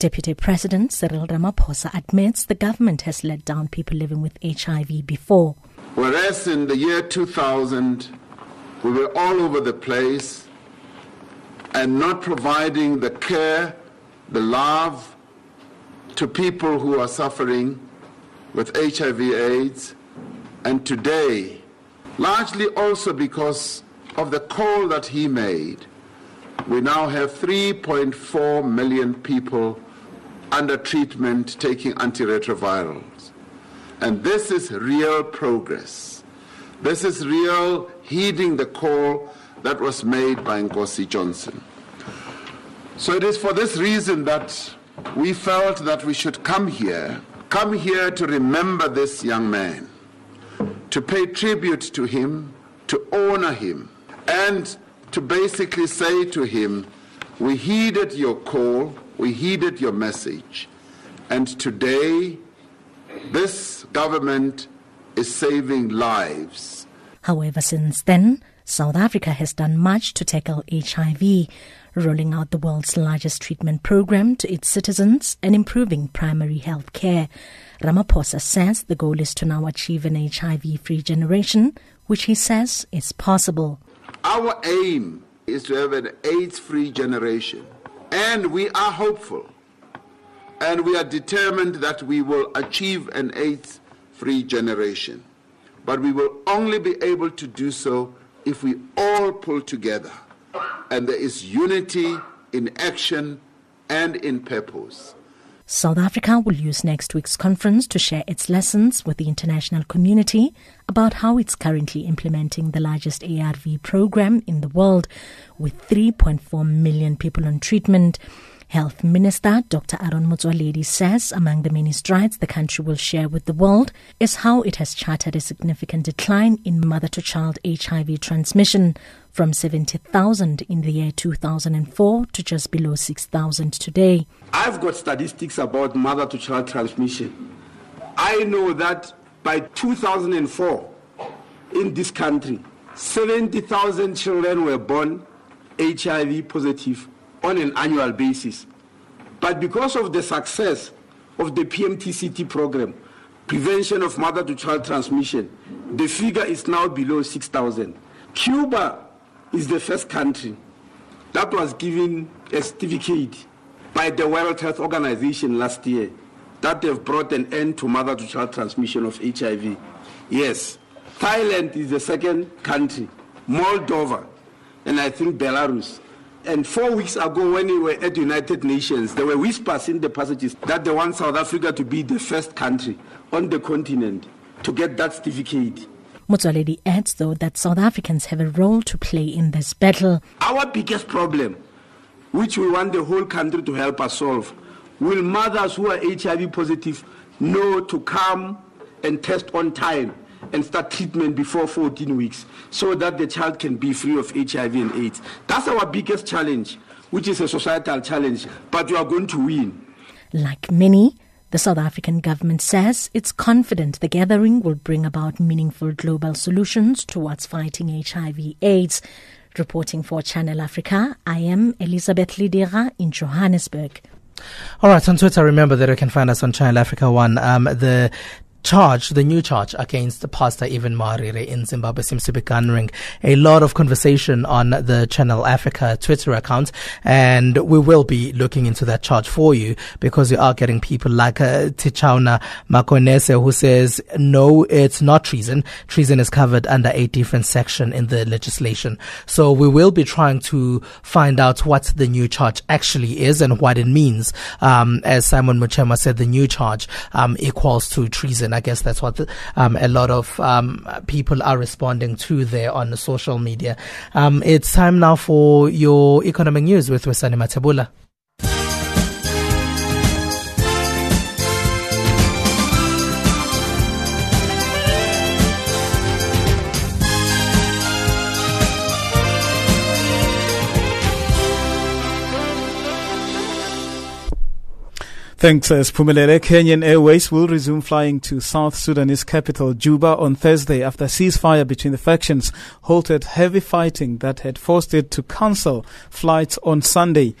Deputy President Cyril Ramaphosa admits the government has let down people living with HIV before. Whereas in the year 2000, we were all over the place and not providing the care, the love to people who are suffering with HIV AIDS. And today, largely also because of the call that he made, we now have 3.4 million people under treatment taking antiretrovirals. And this is real progress. This is real heeding the call that was made by Nkosi Johnson. So it is for this reason that we felt that we should come here, come here to remember this young man, to pay tribute to him, to honor him, and to basically say to him, we heeded your call, we heeded your message, and today this government is saving lives. However, since then, South Africa has done much to tackle HIV, rolling out the world's largest treatment program to its citizens and improving primary health care. Ramaphosa says the goal is to now achieve an HIV free generation, which he says is possible. Our aim is to have an AIDS free generation, and we are hopeful and we are determined that we will achieve an AIDS free generation. But we will only be able to do so if we all pull together and there is unity in action and in purpose. South Africa will use next week's conference to share its lessons with the international community about how it's currently implementing the largest ARV program in the world, with 3.4 million people on treatment. Health Minister Dr. Aaron Motsoaledi says among the many strides the country will share with the world is how it has charted a significant decline in mother to child HIV transmission from 70,000 in the year 2004 to just below 6,000 today. I've got statistics about mother to child transmission. I know that by 2004 in this country, 70,000 children were born HIV positive on an annual basis. But because of the success of the PMTCT program, prevention of mother to child transmission, the figure is now below 6,000. Cuba is the first country that was given a certificate by the World Health Organization last year that they've brought an end to mother to child transmission of HIV. Yes, Thailand is the second country, Moldova, and I think Belarus. And four weeks ago, when we were at the United Nations, there were whispers in the passages that they want South Africa to be the first country on the continent to get that certificate. Motsoaledi adds, though, that South Africans have a role to play in this battle. Our biggest problem, which we want the whole country to help us solve, will mothers who are HIV positive know to come and test on time and start treatment before 14 weeks so that the child can be free of HIV and AIDS. That's our biggest challenge, which is a societal challenge, but we are going to win. Like many, the South African government says it's confident the gathering will bring about meaningful global solutions towards fighting HIV AIDS. Reporting for Channel Africa, I am Elizabeth Lidera in Johannesburg. All right, on Twitter, remember that you can find us on Channel Africa One. Um, the charge, the new charge against Pastor Evan Mawarire in Zimbabwe seems to be garnering a lot of conversation on the Channel Africa Twitter account. And we will be looking into that charge for you because you are getting people like uh, Tichauna Makonese who says, no, it's not treason. Treason is covered under a different section in the legislation. So we will be trying to find out what the new charge actually is and what it means. Um, as Simon Muchemwa said, the new charge um, equals to treason. I guess that's what um, a lot of um, people are responding to there on the social media. Um, it's time now for your economic news with Wesani Matabula. Thanks, uh, Spumelele. Kenyan Airways will resume flying to South Sudanese capital Juba on Thursday after ceasefire between the factions halted heavy fighting that had forced it to cancel flights on Sunday.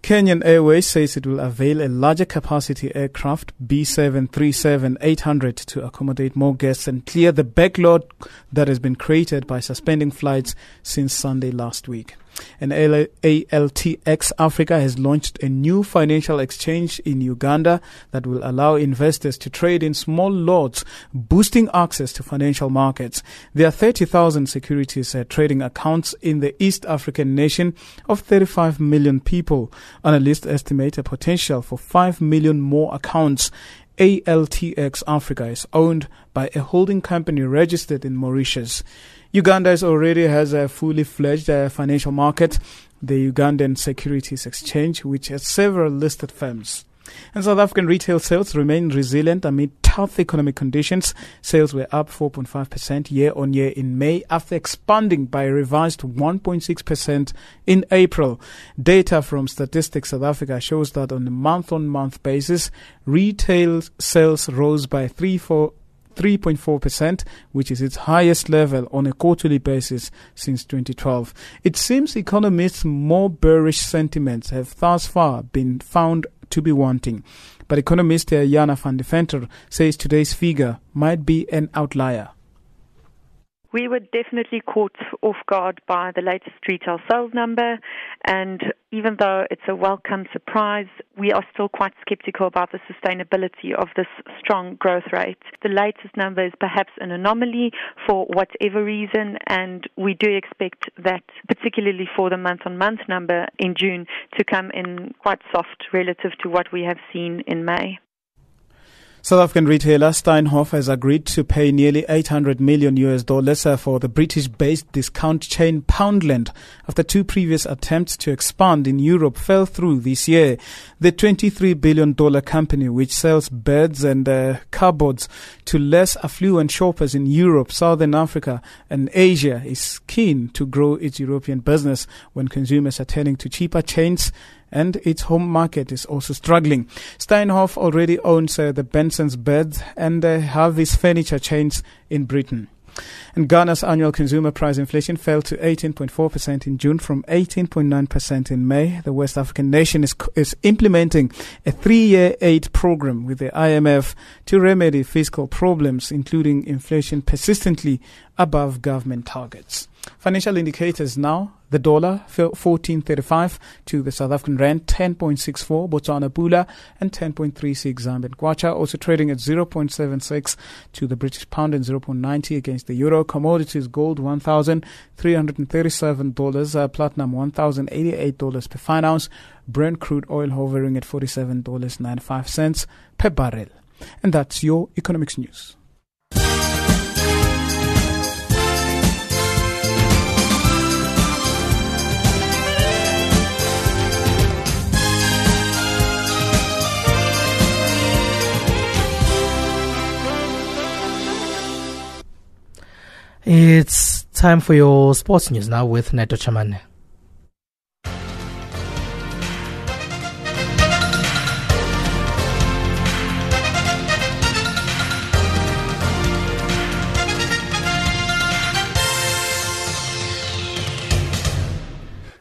Kenyan Airways says it will avail a larger capacity aircraft B737-800 to accommodate more guests and clear the backlog that has been created by suspending flights since Sunday last week. And ALTX Africa has launched a new financial exchange in Uganda that will allow investors to trade in small lots, boosting access to financial markets. There are 30,000 securities uh, trading accounts in the East African nation of 35 million people. Analysts estimate a potential for 5 million more accounts. ALTX Africa is owned by a holding company registered in Mauritius. Uganda already has a fully fledged uh, financial market, the Ugandan Securities Exchange, which has several listed firms. And South African retail sales remain resilient amid tough economic conditions. Sales were up 4.5% year on year in May after expanding by a revised 1.6% in April. Data from Statistics South Africa shows that on a month on month basis, retail sales rose by 3 4 3.4%, which is its highest level on a quarterly basis since 2012. It seems economists' more bearish sentiments have thus far been found to be wanting. But economist uh, Jana van de Venter says today's figure might be an outlier. We were definitely caught off guard by the latest retail sales number, and even though it's a welcome surprise, we are still quite skeptical about the sustainability of this strong growth rate. The latest number is perhaps an anomaly for whatever reason, and we do expect that, particularly for the month on month number in June, to come in quite soft relative to what we have seen in May. South African retailer Steinhoff has agreed to pay nearly 800 million US dollars uh, for the British-based discount chain Poundland after two previous attempts to expand in Europe fell through this year. The 23 billion dollar company, which sells beds and uh, cupboards to less affluent shoppers in Europe, Southern Africa, and Asia, is keen to grow its European business when consumers are turning to cheaper chains and its home market is also struggling. Steinhoff already owns uh, the Benson's Beds and uh, Harvey's furniture chains in Britain. And Ghana's annual consumer price inflation fell to 18.4% in June from 18.9% in May. The West African nation is, is implementing a three year aid program with the IMF to remedy fiscal problems, including inflation persistently above government targets. Financial indicators now the dollar 14.35 to the South African rand 10.64 Botswana pula and 10.36 Zambian kwacha also trading at 0.76 to the British pound and 0.90 against the euro. Commodities gold $1,337 uh, platinum $1,088 per fine ounce Brent crude oil hovering at $47.95 per barrel. And that's your economics news It's time for your sports news now with Neto Chamane.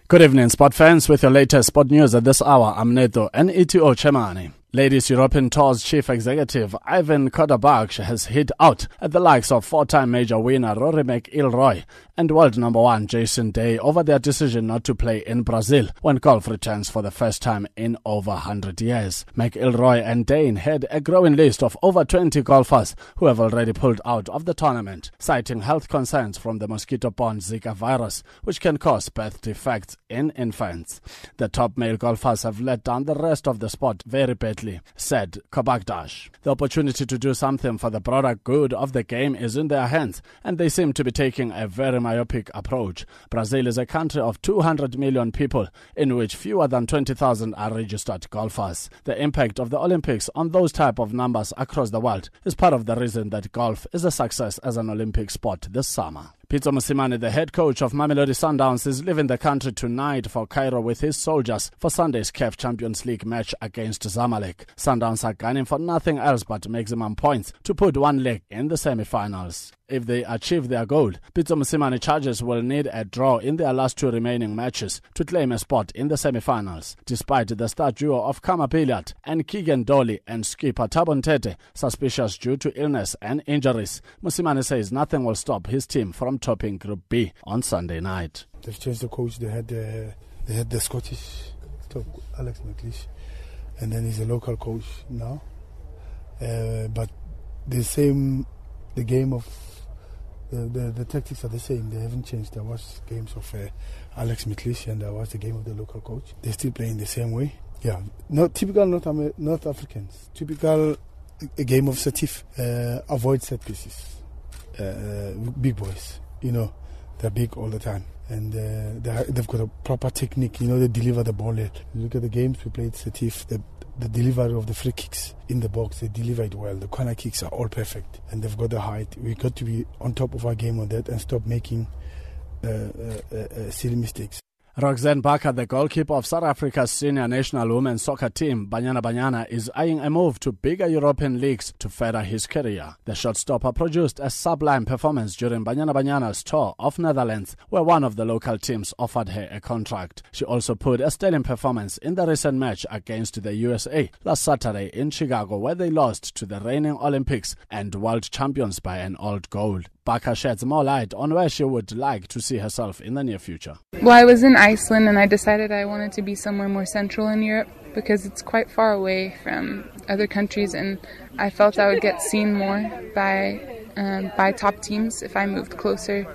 Good evening, sport fans, with your latest sport news at this hour. I'm Neto, NETO Chamane. Ladies European Tour's chief executive Ivan Khodabakhsh has hit out at the likes of four-time major winner Rory McIlroy and world number one Jason Day over their decision not to play in Brazil when golf returns for the first time in over 100 years. McIlroy and Dane had a growing list of over 20 golfers who have already pulled out of the tournament, citing health concerns from the mosquito-borne Zika virus, which can cause birth defects in infants. The top male golfers have let down the rest of the sport very badly, said Khodabakhsh. The opportunity to do something for the broader good of the game is in their hands, and they seem to be taking a very myopic approach. Brazil is a country of 200 million people, in which fewer than 20,000 are registered golfers. The impact of the Olympics on those type of numbers across the world is part of the reason that golf is a success as an Olympic sport this summer. Pitso Mosimane, the head coach of Mamelodi Sundowns, is leaving the country tonight for Cairo with his soldiers for Sunday's CAF Champions League match against Zamalek. Sundowns are gunning for nothing else but maximum points to put one leg in the semi-finals. If they achieve their goal, Pitso Mosimane Chargers will need a draw in their last two remaining matches to claim a spot in the semi-finals. Despite the star duo of Khama Billiat and Keegan Dolly and skipper Thabo Nthethe suspicious due to illness and injuries, Mosimane says nothing will stop his team from topping Group B on Sunday night. They've changed the coach. They had the, they had the Scottish Alex McLeish, and then he's a local coach now. Uh, but the same, the game of the, the, tactics are the same. They haven't changed. There was games of uh, Alex McLeish and there was the game of the local coach. They're still playing the same way. Yeah, not typical North, Amer- North Africans. Typical a game of Setif. Uh, avoid set pieces. Uh, big boys, you know, they're big all the time. And uh, they've got a proper technique, you know, they deliver the ball. Look at the games we played Setif, the the delivery of the free kicks in the box, they deliver it well. The corner kicks are all perfect, and they've got the height. We got to be on top of our game on that and stop making uh, uh, uh, silly mistakes. Roxanne Barker, the goalkeeper of South Africa's senior national women's soccer team, Banyana Banyana, is eyeing a move to bigger European leagues to further his career. The shotstopper produced a sublime performance during Banyana Banyana's tour of Netherlands, where one of the local teams offered her a contract. She also put a sterling performance in the recent match against the USA last Saturday in Chicago, where they lost to the reigning Olympics and world champions by an old goal. Barker sheds more light on where she would like to see herself in the near future. Well, I was in Iceland and I decided I wanted to be somewhere more central in Europe because it's quite far away from other countries and I felt I would get seen more by um, by top teams if I moved closer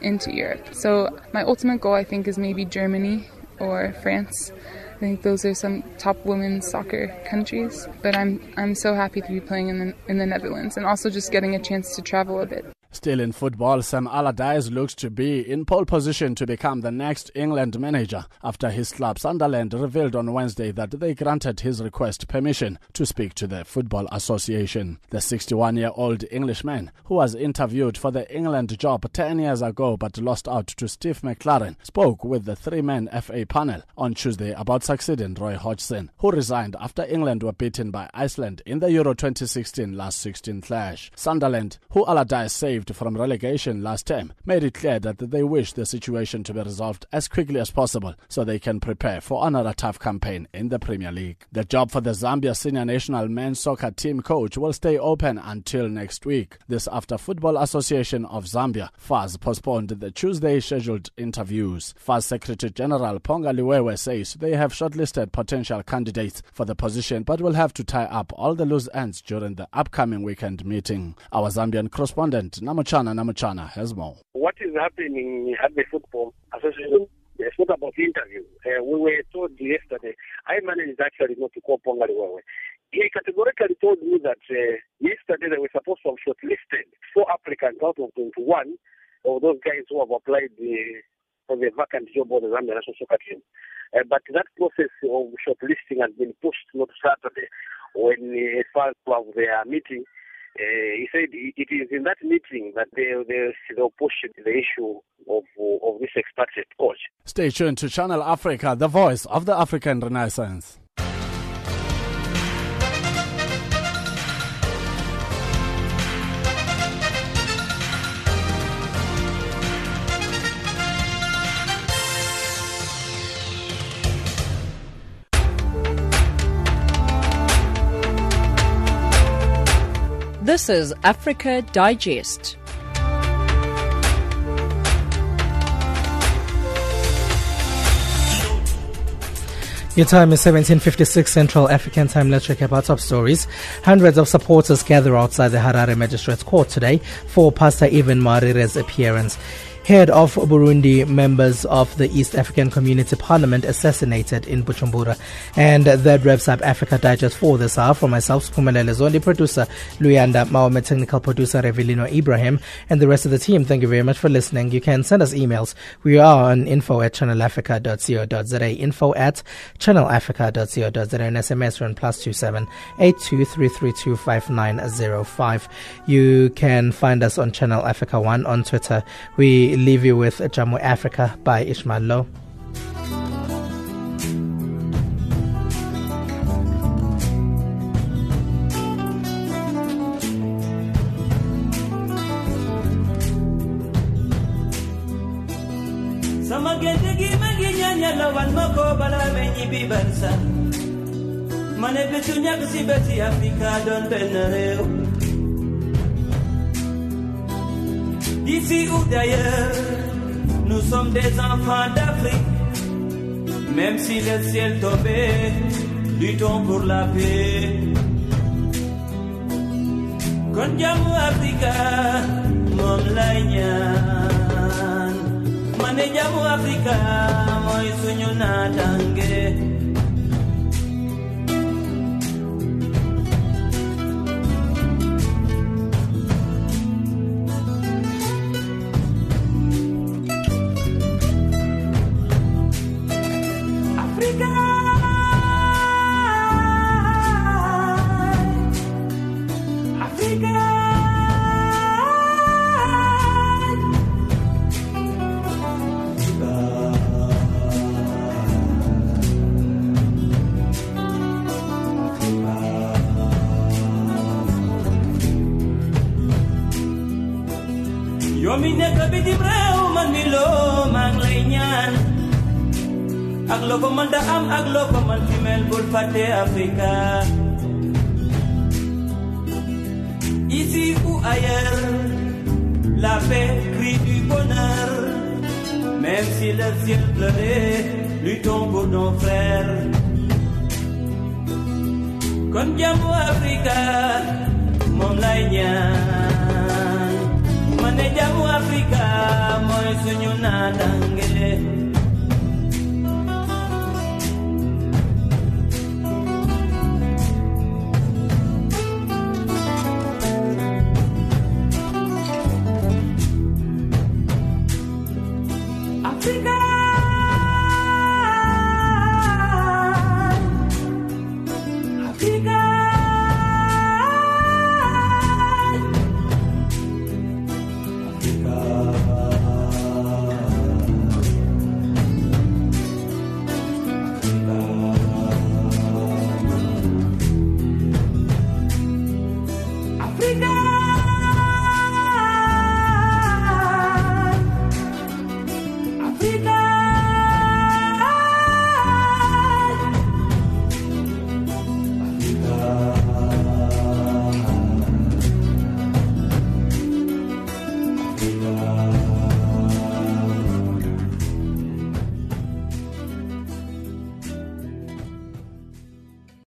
into Europe. So my ultimate goal I think is maybe Germany or France. I think those are some top women's soccer countries, but I'm I'm so happy to be playing in the in the Netherlands and also just getting a chance to travel a bit. Still in football, Sam Allardyce looks to be in pole position to become the next England manager after his club Sunderland revealed on Wednesday that they granted his request permission to speak to the Football Association. The 61 year old Englishman, who was interviewed for the England job 10 years ago but lost out to Steve McClaren, spoke with the three man FA panel on Tuesday about succeeding Roy Hodgson, who resigned after England were beaten by Iceland in the Euro 2016 last 16 clash. Sunderland, who Allardyce saved from relegation last term, made it clear that they wish the situation to be resolved as quickly as possible so they can prepare for another tough campaign in the Premier League. The job for the Zambia senior national men's soccer team coach will stay open until next week. This after Football Association of Zambia, FAZ, postponed the Tuesday scheduled interviews. FAZ Secretary General Ponga Liwewe says they have shortlisted potential candidates for the position but will have to tie up all the loose ends during the upcoming weekend meeting. Our Zambian correspondent Namuchana Namuchana has more. What is happening at the Football Association it's not about the interview. Uh, we were told yesterday, I managed actually not to call Ponga Liwewe. He categorically told me that uh, yesterday they were supposed to have shortlisted four applicants out of 21 of those guys who have applied the, for the vacant job on the Zambia national soccer team. Uh, but that process of shortlisting has been pushed not Saturday when uh, fans have their meeting. Uh, he said it is in that meeting that they, they, they'll push the issue of, of this expatriate coach. Stay tuned to Channel Africa, the voice of the African Renaissance. This is Africa Digest. Your time is 1756 Central African Time. Let's check out top stories. Hundreds of supporters gather outside the Harare Magistrates Court today for Pastor Evan Mawarire's appearance head of Burundi members of the East African Community Parliament assassinated in Bujumbura. And that wraps up Africa Digest for this hour. For myself, Spumelele Zondi, producer Luyanda Maome, technical producer Revelino Ibrahim, and the rest of the team, thank you very much for listening. You can send us emails. We are on info at channelafrica.co.za, info at channelafrica.co.za, and SMS on plus two seven eight two three three two five nine zero five. You can find us on Channel Africa 1 on Twitter. We leave you with Jamu Africa by Ismaël Lô. sama gente gi ma ngi ñaan yàlla wan ma D'ici ou d'ailleurs, nous sommes des enfants d'Afrique. Même si le ciel tombait, luttons pour la paix. Kon jamu Afrika, mom lay ñaan. Mané jamu Afrika, moy suñu natangue. Bitim réew man mi loo maa ngi lay ak loo ko mën da am ak loo ko mën fi mel bul ici ou ailleurs la paix crie du bonheur. Même si le ciel pleurait luttons pour nos frères kon jàmmu Afrika moom lay ñaan Mane jamu jàmm Afrika mooy suñu naataange